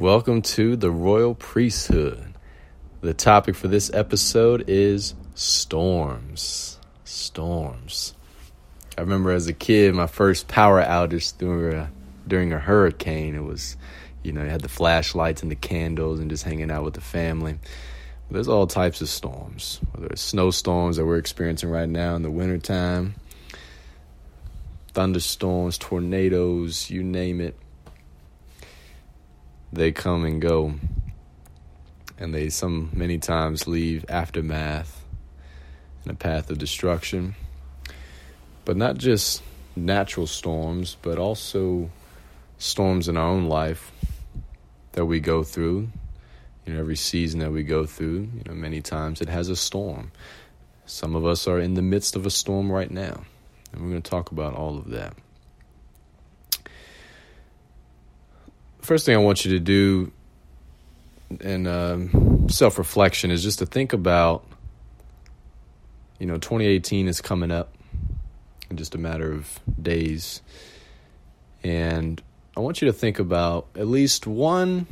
Welcome to the Royal Priesthood. The topic for this episode is storms. Storms. I remember as a kid, my first power outage during a, during a hurricane. It was, you know, you had the flashlights and the candles and just hanging out with the family. There's all types of storms, whether it's snowstorms that we're experiencing right now in the wintertime, thunderstorms, tornadoes, you name it they come and go. And they some many times leave aftermath and a path of destruction. But not just natural storms but also storms in our own life that we go through. You know every season that we go through you know many times it has a storm. Some of us are in the midst of a storm right now. And we're going to talk about all of that first thing I want you to do in um, self reflection is just to think about, you know, 2018 is coming up in just a matter of days. And I want you to think about at least one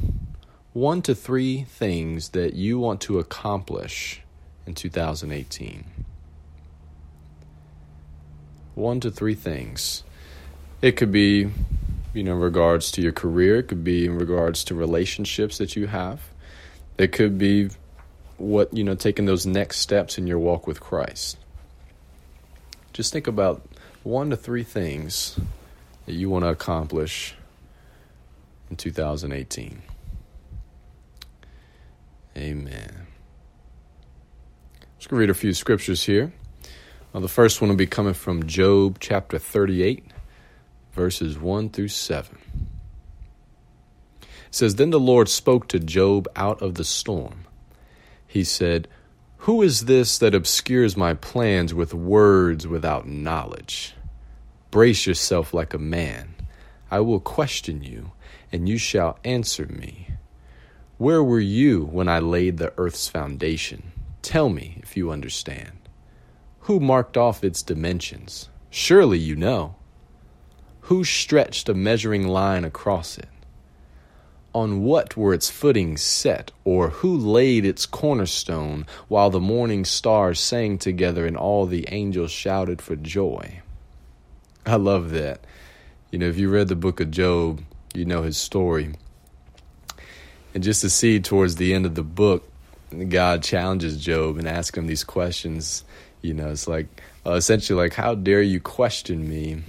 one to three things that you want to accomplish in 2018. One to three things. It could be you know, in regards to your career. It could be in regards to relationships that you have. It could be what, you know, taking those next steps in your walk with Christ. Just think about one to three things that you want to accomplish in 2018. Amen. To read a few scriptures here. Well, the first one will be coming from Job chapter 38 verses 1 through 7. It says, Then the Lord spoke to Job out of the storm. He said, Who is this that obscures my plans with words without knowledge? Brace yourself like a man. I will question you, and you shall answer me. Where were you when I laid the earth's foundation? Tell me if you understand. Who marked off its dimensions? Surely you know. Who stretched a measuring line across it? On what were its footings set, or who laid its cornerstone, while the morning stars sang together and all the angels shouted for joy? I love that. You know, if you read the book of Job, you know his story. And just to see towards the end of the book, God challenges Job and asks him these questions. You know, it's like uh, essentially like, "How dare you question me?"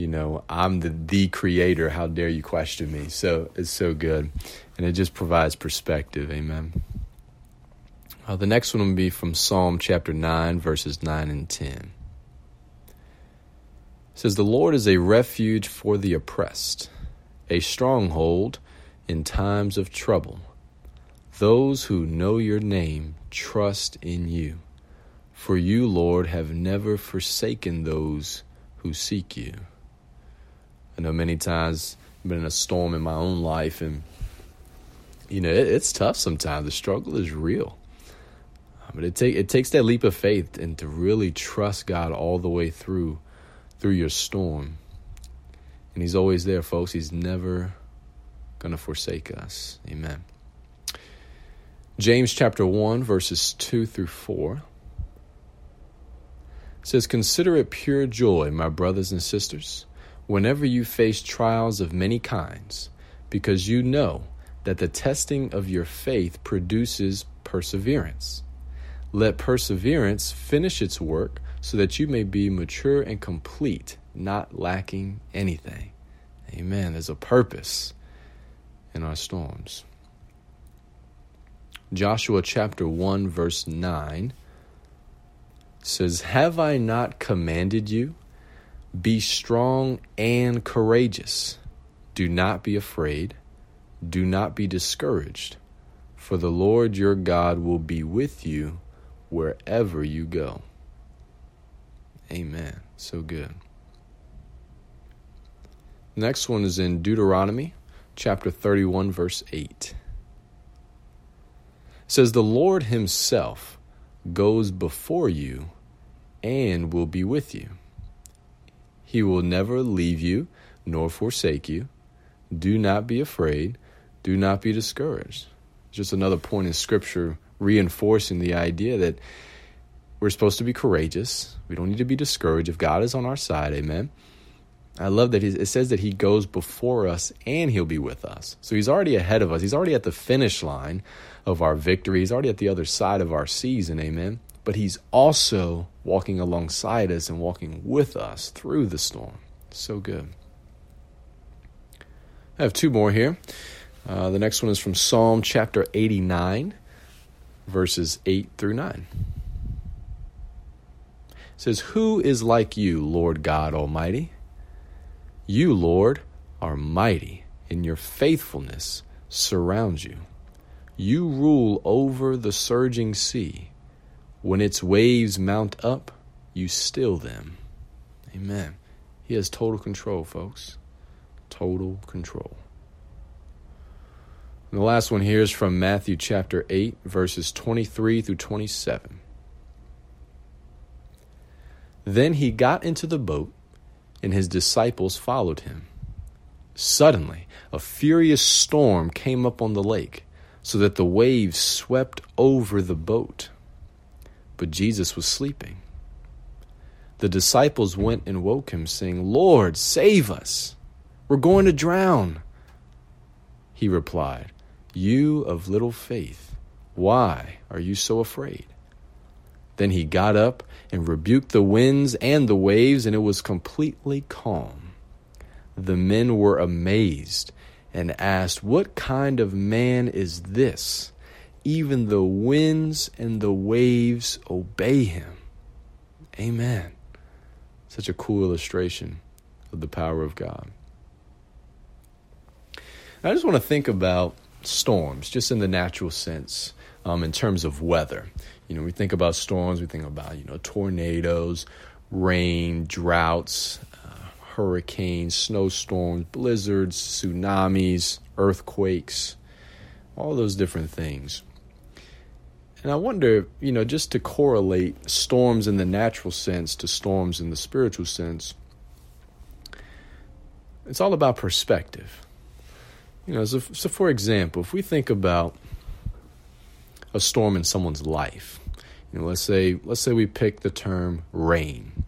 You know, I'm the the creator. How dare you question me? So it's so good, and it just provides perspective. Amen. Uh, the next one will be from Psalm chapter nine, verses nine and ten. It says, "The Lord is a refuge for the oppressed, a stronghold in times of trouble. Those who know your name trust in you, for you, Lord, have never forsaken those who seek you." I know many times I've been in a storm in my own life, and you know it, it's tough sometimes. The struggle is real, uh, but it take it takes that leap of faith and to really trust God all the way through through your storm. And He's always there, folks. He's never gonna forsake us. Amen. James chapter one verses two through four says, "Consider it pure joy, my brothers and sisters." Whenever you face trials of many kinds, because you know that the testing of your faith produces perseverance. Let perseverance finish its work so that you may be mature and complete, not lacking anything. Amen. There's a purpose in our storms. Joshua chapter 1, verse 9 says, Have I not commanded you? Be strong and courageous. Do not be afraid. Do not be discouraged, for the Lord your God will be with you wherever you go. Amen. So good. Next one is in Deuteronomy chapter 31, verse 8. It says, The Lord Himself goes before you and will be with you. He will never leave you nor forsake you. Do not be afraid, Do not be discouraged. Just another point in Scripture reinforcing the idea that we're supposed to be courageous. We don't need to be discouraged if God is on our side. Amen. I love that it says that He goes before us and He'll be with us. So He's already ahead of us. He's already at the finish line of our victory. He's already at the other side of our season. Amen. But He's also walking alongside us and walking with us through the storm. So good. I have two more here. Uh, the next one is from Psalm chapter 89, verses 8 through 9. It says, Who is like you, Lord God Almighty? You, Lord, are mighty, and your faithfulness surrounds you. You rule over the surging sea. When its waves mount up, you still them. Amen. He has total control, folks. Total control. And the last one here is from Matthew chapter 8, verses 23 through 27. Then he got into the boat, and his disciples followed him. Suddenly, a furious storm came up on the lake, so that the waves swept over the boat. But Jesus was sleeping. The disciples went and woke him, saying, Lord, save us! We're going to drown. He replied, You of little faith, why are you so afraid? Then he got up and rebuked the winds and the waves, and it was completely calm. The men were amazed and asked, What kind of man is this? Even the winds and the waves obey him. Amen. Such a cool illustration of the power of God. I just want to think about storms, just in the natural sense, um, in terms of weather. You know, we think about storms, we think about, you know, tornadoes, rain, droughts, uh, hurricanes, snowstorms, blizzards, tsunamis, earthquakes, all those different things. And I wonder, you know, just to correlate storms in the natural sense to storms in the spiritual sense, it's all about perspective. You know, so, so for example, if we think about a storm in someone's life, you know, let's say let's say we pick the term rain.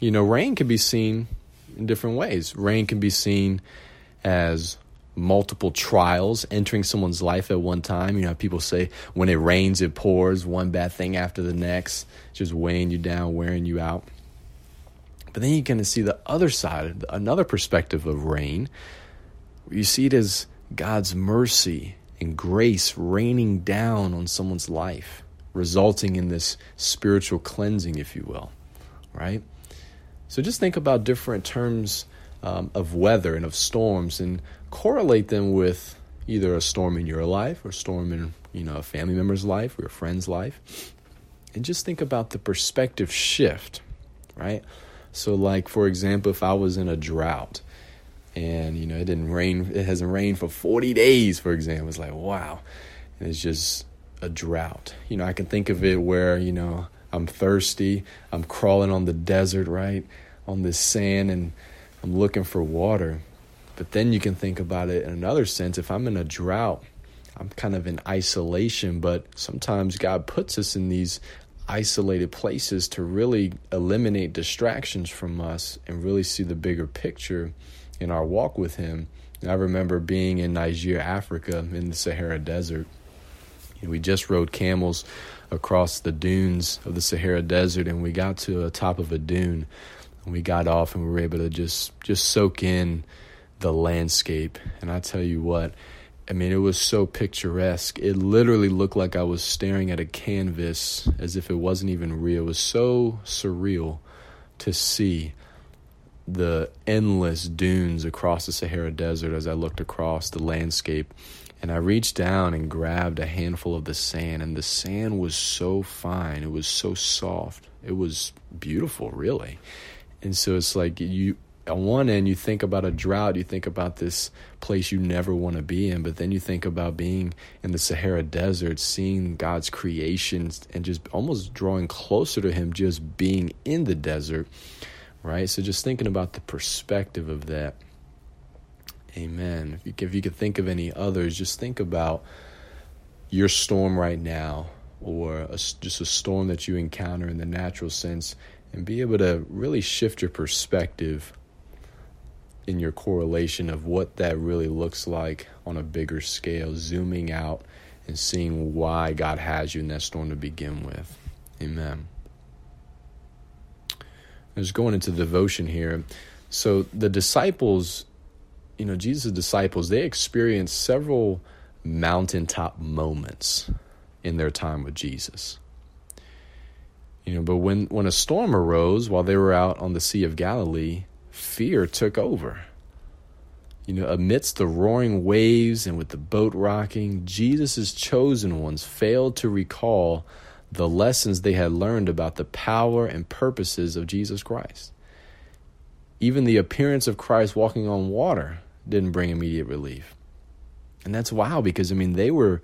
You know, rain can be seen in different ways. Rain can be seen as multiple trials entering someone's life at one time. You know, people say when it rains, it pours, one bad thing after the next, just weighing you down, wearing you out. But then going to see the other side, another perspective of rain, you see it as God's mercy and grace raining down on someone's life, resulting in this spiritual cleansing, if you will, right? So just think about different terms um, of weather and of storms and correlate them with either a storm in your life or a storm in you know a family member's life or a friend's life. And just think about the perspective shift right? So like for example if i was in a drought and you know it didn't rain it hasn't rained for 40 days for example it's like wow and it's just a drought. You know i can think of it where you know i'm thirsty i'm crawling on the desert right on this sand and i'm looking for water but then you can think about it in another sense if i'm in a drought i'm kind of in isolation but sometimes god puts us in these isolated places to really eliminate distractions from us and really see the bigger picture in our walk with Him. And I remember being in Niger, Africa, in the Sahara Desert. We just rode camels across the dunes of the Sahara Desert, and we got to the top of a dune, and we got off, and we were able to just just soak in the landscape. And I tell you what, I mean, it was so picturesque. It literally looked like I was staring at a canvas as if it wasn't even real. It was so surreal to see the endless dunes across the Sahara Desert as I looked across the landscape. And I reached down and grabbed a handful of the sand, and the sand was so fine. It was so soft. It was beautiful, really. And so it's like you, on one end, you think about a drought, you think about this place you never want to be in, but then you think about being in the Sahara Desert, seeing God's creations, and just almost drawing closer to Him just being in the desert right? So just thinking about the perspective of that. Amen. If you, if you could think of any others, just think about your storm right now or a, just a storm that you encounter in the natural sense and be able to really shift your perspective in your correlation of what that really looks like on a bigger scale, zooming out and seeing why God has you in that storm to begin with. Amen. I was going into devotion here. So the disciples, you know, Jesus' disciples, they experienced several mountaintop moments in their time with Jesus. You know, but when, when a storm arose while they were out on the Sea of Galilee, fear took over. You know, amidst the roaring waves and with the boat rocking, Jesus' chosen ones failed to recall the lessons they had learned about the power and purposes of Jesus Christ. Even the appearance of Christ walking on water didn't bring immediate relief. And that's wow because I mean they were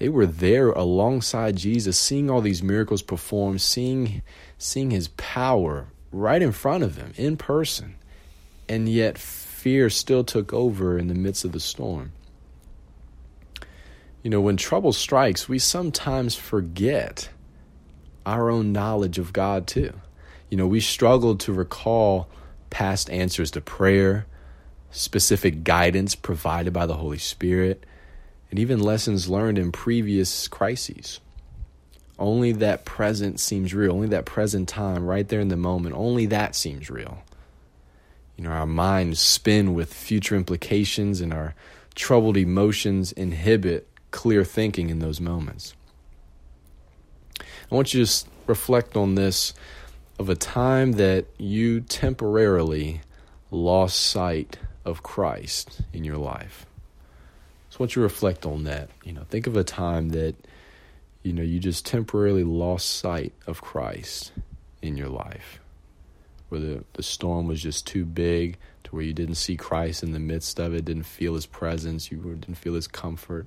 they were there alongside Jesus seeing all these miracles performed, seeing seeing his power right in front of them in person. And yet fear still took over in the midst of the storm. You know, when trouble strikes, we sometimes forget our own knowledge of God too. You know, we struggle to recall past answers to prayer, specific guidance provided by the Holy Spirit, and even lessons learned in previous crises. Only that present seems real. Only that present time, right there in the moment, only that seems real. You know, our minds spin with future implications, and our troubled emotions inhibit clear thinking in those moments. I want you to just reflect on this of a time that you temporarily lost sight of Christ in your life. Want you to reflect on that. You know, think of a time that you know you just temporarily lost sight of Christ in your life. Where the, the storm was just too big to where you didn't see Christ in the midst of it, didn't feel his presence, you didn't feel his comfort.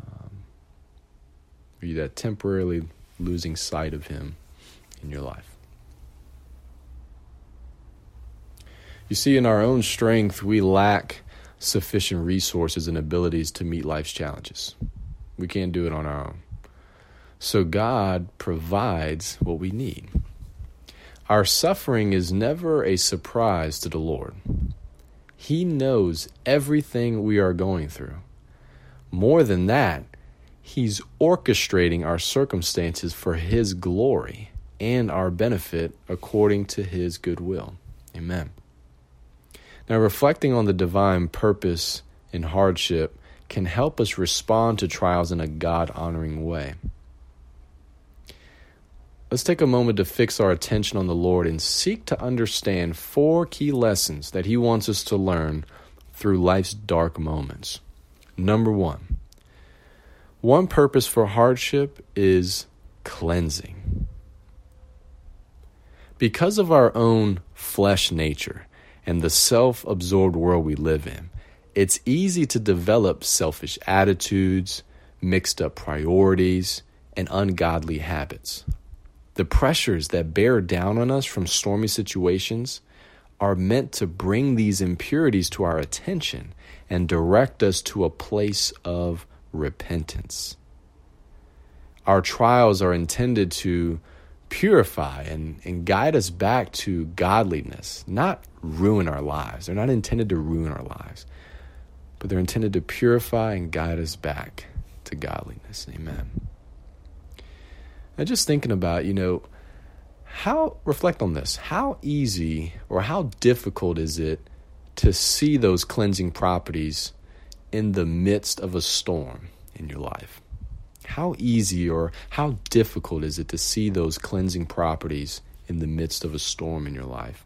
Um, you that temporarily losing sight of Him in your life. You see, in our own strength, we lack sufficient resources and abilities to meet life's challenges. We can't do it on our own. So God provides what we need. Our suffering is never a surprise to the Lord. He knows everything we are going through. More than that, He's orchestrating our circumstances for His glory and our benefit according to His good will. Amen. Now, reflecting on the divine purpose in hardship can help us respond to trials in a God honoring way. Let's take a moment to fix our attention on the Lord and seek to understand four key lessons that He wants us to learn through life's dark moments. Number one, one purpose for hardship is cleansing. Because of our own flesh nature and the self absorbed world we live in, it's easy to develop selfish attitudes, mixed up priorities, and ungodly habits. The pressures that bear down on us from stormy situations are meant to bring these impurities to our attention and direct us to a place of repentance. Our trials are intended to purify and, and guide us back to godliness, not ruin our lives. They're not intended to ruin our lives, but they're intended to purify and guide us back to godliness. Amen. Now, just thinking about, you know, how, reflect on this, how easy or how difficult is it to see those cleansing properties in the midst of a storm in your life? How easy or how difficult is it to see those cleansing properties in the midst of a storm in your life?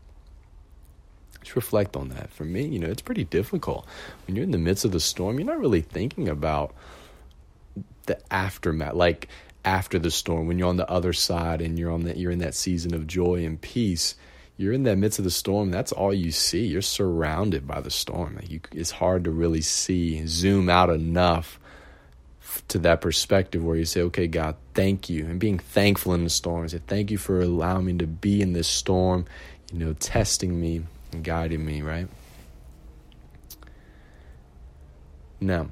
Just reflect on that. For me, you know, it's pretty difficult. When you're in the midst of the storm, you're not really thinking about the aftermath, like after the storm, when you're on the other side and you're on that you're in that season of joy and peace you're in that midst of the storm. That's all you see. You're surrounded by the storm. You, it's hard to really see, zoom out enough to that perspective where you say, okay, God, thank you. And being thankful in the storm. Say, thank you for allowing me to be in this storm, you know, testing me and guiding me, right? Now,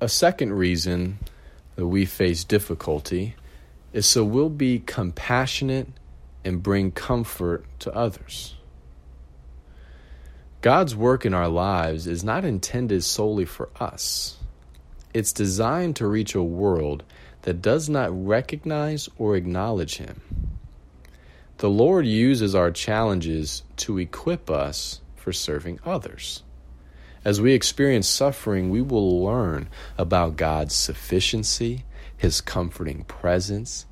a second reason that we face difficulty is so we'll be compassionate and bring comfort to others. God's work in our lives is not intended solely for us. It's designed to reach a world that does not recognize or acknowledge Him. The Lord uses our challenges to equip us for serving others. As we experience suffering, we will learn about God's sufficiency, His comforting presence,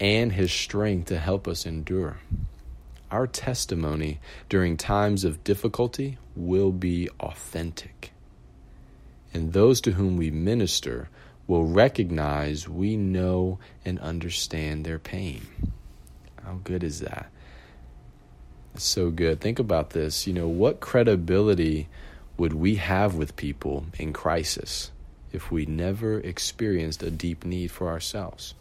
and His strength to help us endure. Our testimony during times of difficulty will be authentic. And those to whom we minister will recognize we know and understand their pain. How good is that? So good. Think about this. You know, what credibility would we have with people in crisis if we never experienced a deep need for ourselves?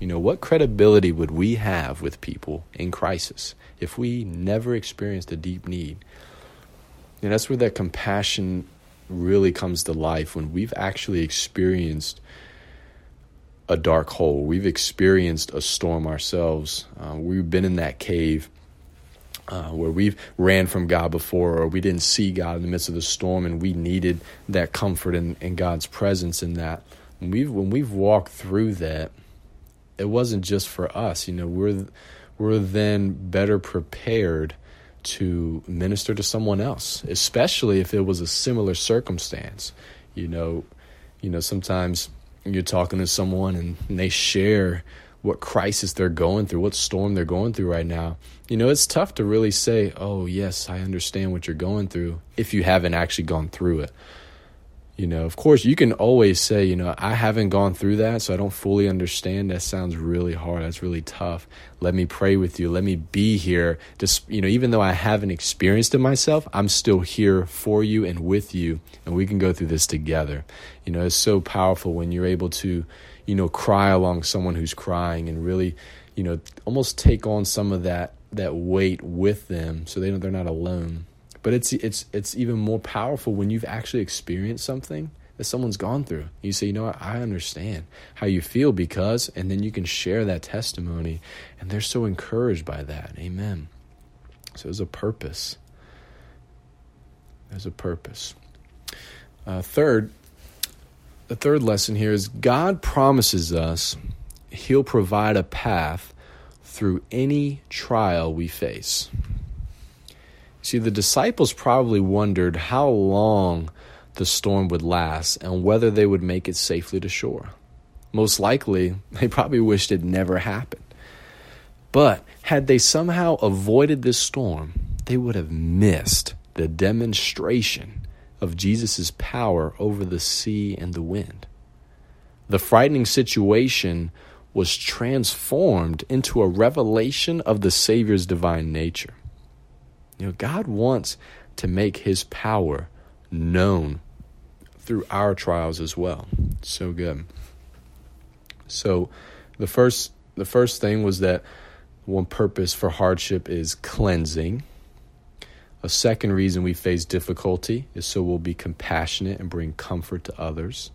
You know, what credibility would we have with people in crisis if we never experienced a deep need? And that's where that compassion really comes to life when we've actually experienced a dark hole. We've experienced a storm ourselves. Uh, we've been in that cave uh, where we've ran from God before, or we didn't see God in the midst of the storm, and we needed that comfort and, and God's presence in that. When we've when we've walked through that, it wasn't just for us. You know, we're we're then better prepared to minister to someone else, especially if it was a similar circumstance. You know, you know sometimes you're talking to someone and they share what crisis they're going through, what storm they're going through right now. You know, it's tough to really say, "Oh, yes, I understand what you're going through," if you haven't actually gone through it. You know, of course, you can always say, you know, I haven't gone through that, so I don't fully understand. That sounds really hard. That's really tough. Let me pray with you. Let me be here. Just, you know, even though I haven't experienced it myself, I'm still here for you and with you, and we can go through this together. You know, it's so powerful when you're able to, you know, cry along someone who's crying and really, you know, almost take on some of that that weight with them so they know they're not alone. But it's it's it's even more powerful when you've actually experienced something that someone's gone through. You say, you know what, I understand how you feel because, and then you can share that testimony, and they're so encouraged by that. Amen. So there's a purpose. There's a purpose. Uh, third, the third lesson here is God promises us He'll provide a path through any trial we face. See, the disciples probably wondered how long the storm would last and whether they would make it safely to shore. Most likely, they probably wished it never happened. But had they somehow avoided this storm, they would have missed the demonstration of Jesus' power over the sea and the wind. The frightening situation was transformed into a revelation of the Savior's divine nature. You know, God wants to make his power known through our trials as well. So good. So the first the first thing was that one purpose for hardship is cleansing. A second reason we face difficulty is so we'll be compassionate and bring comfort to others.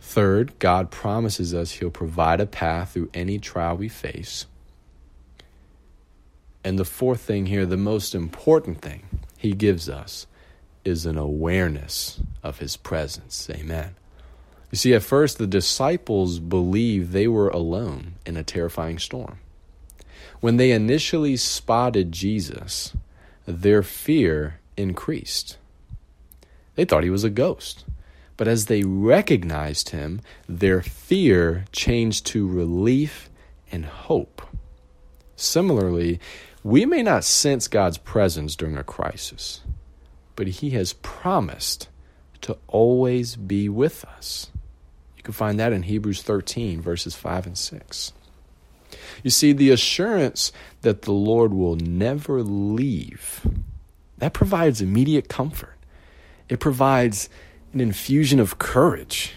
Third, God promises us He'll provide a path through any trial we face. And the fourth thing here, the most important thing he gives us, is an awareness of his presence. Amen. You see, at first, the disciples believed they were alone in a terrifying storm. When they initially spotted Jesus, their fear increased. They thought he was a ghost. But as they recognized him, their fear changed to relief and hope. Similarly, we may not sense God's presence during a crisis, but He has promised to always be with us. You can find that in Hebrews 13, verses 5 and 6. You see, the assurance that the Lord will never leave, that provides immediate comfort. It provides an infusion of courage,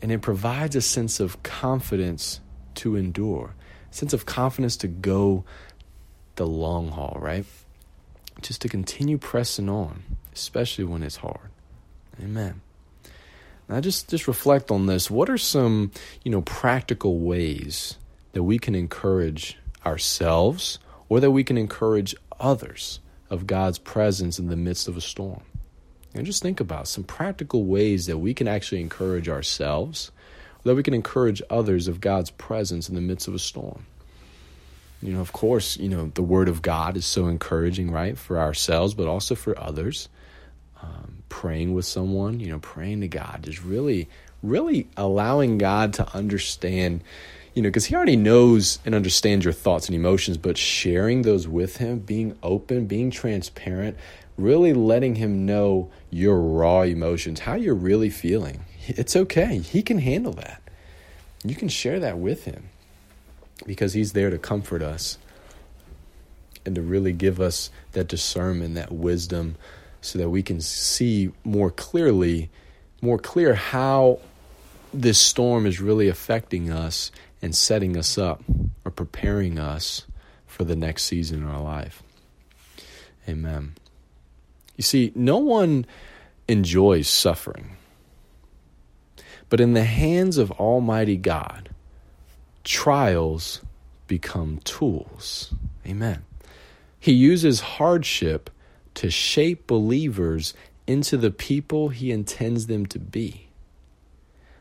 and it provides a sense of confidence to endure, a sense of confidence to go the long haul, right? just to continue pressing on, especially when it's hard. Amen. Now just just reflect on this. What are some, you know, practical ways that we can encourage ourselves or that we can encourage others of God's presence in the midst of a storm? And just think about some practical ways that we can actually encourage ourselves, that we can encourage others of God's presence in the midst of a storm. You know, of course, you know, the Word of God is so encouraging, right, for ourselves, but also for others. Um, praying with someone, you know, praying to God, just really, really allowing God to understand, you know, because He already knows and understands your thoughts and emotions, but sharing those with Him, being open, being transparent, really letting Him know your raw emotions, how you're really feeling. It's okay. He can handle that. You can share that with Him because He's there to comfort us and to really give us that discernment, that wisdom, so that we can see more clearly, more clear how this storm is really affecting us and setting us up or preparing us for the next season in our life. Amen. You see, no one enjoys suffering. But in the hands of Almighty God, trials become tools. Amen. He uses hardship to shape believers into the people he intends them to be.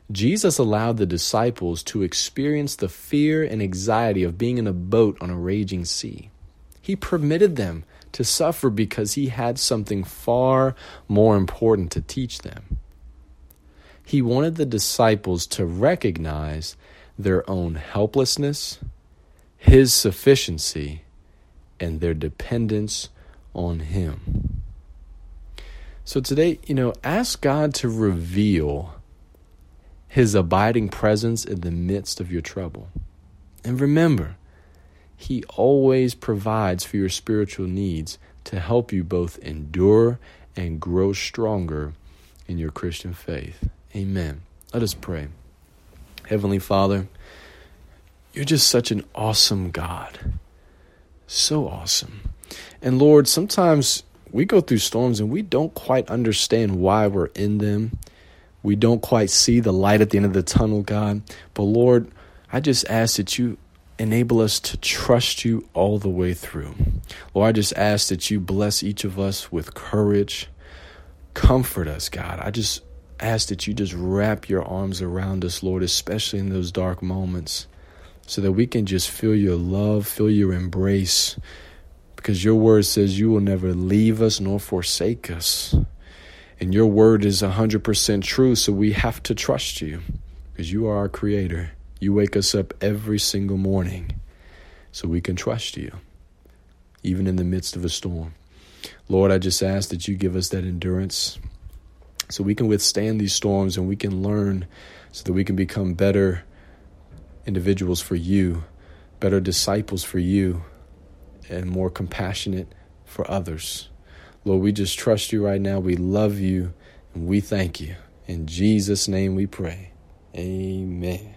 Jesus allowed the disciples to experience the fear and anxiety of being in a boat on a raging sea. He permitted them to suffer because he had something far more important to teach them. He wanted the disciples to recognize their own helplessness, His sufficiency, and their dependence on Him. So today, you know, ask God to reveal His abiding presence in the midst of your trouble. And remember, He always provides for your spiritual needs to help you both endure and grow stronger in your Christian faith. Amen. Let us pray. Heavenly Father, you're just such an awesome God. So awesome. And Lord, sometimes we go through storms and we don't quite understand why we're in them. We don't quite see the light at the end of the tunnel, God. But Lord, I just ask that you enable us to trust you all the way through. Lord, I just ask that you bless each of us with courage. Comfort us, God. I just ask that you just wrap your arms around us, Lord, especially in those dark moments, so that we can just feel your love, feel your embrace, because your word says you will never leave us nor forsake us. And your word is 100% true, so we have to trust you because you are our creator. You wake us up every single morning so we can trust you, even in the midst of a storm. Lord, I just ask that you give us that endurance so we can withstand these storms and we can learn so that we can become better individuals for you, better disciples for you, and more compassionate for others. Lord, we just trust you right now. We love you and we thank you. In Jesus' name we pray. Amen.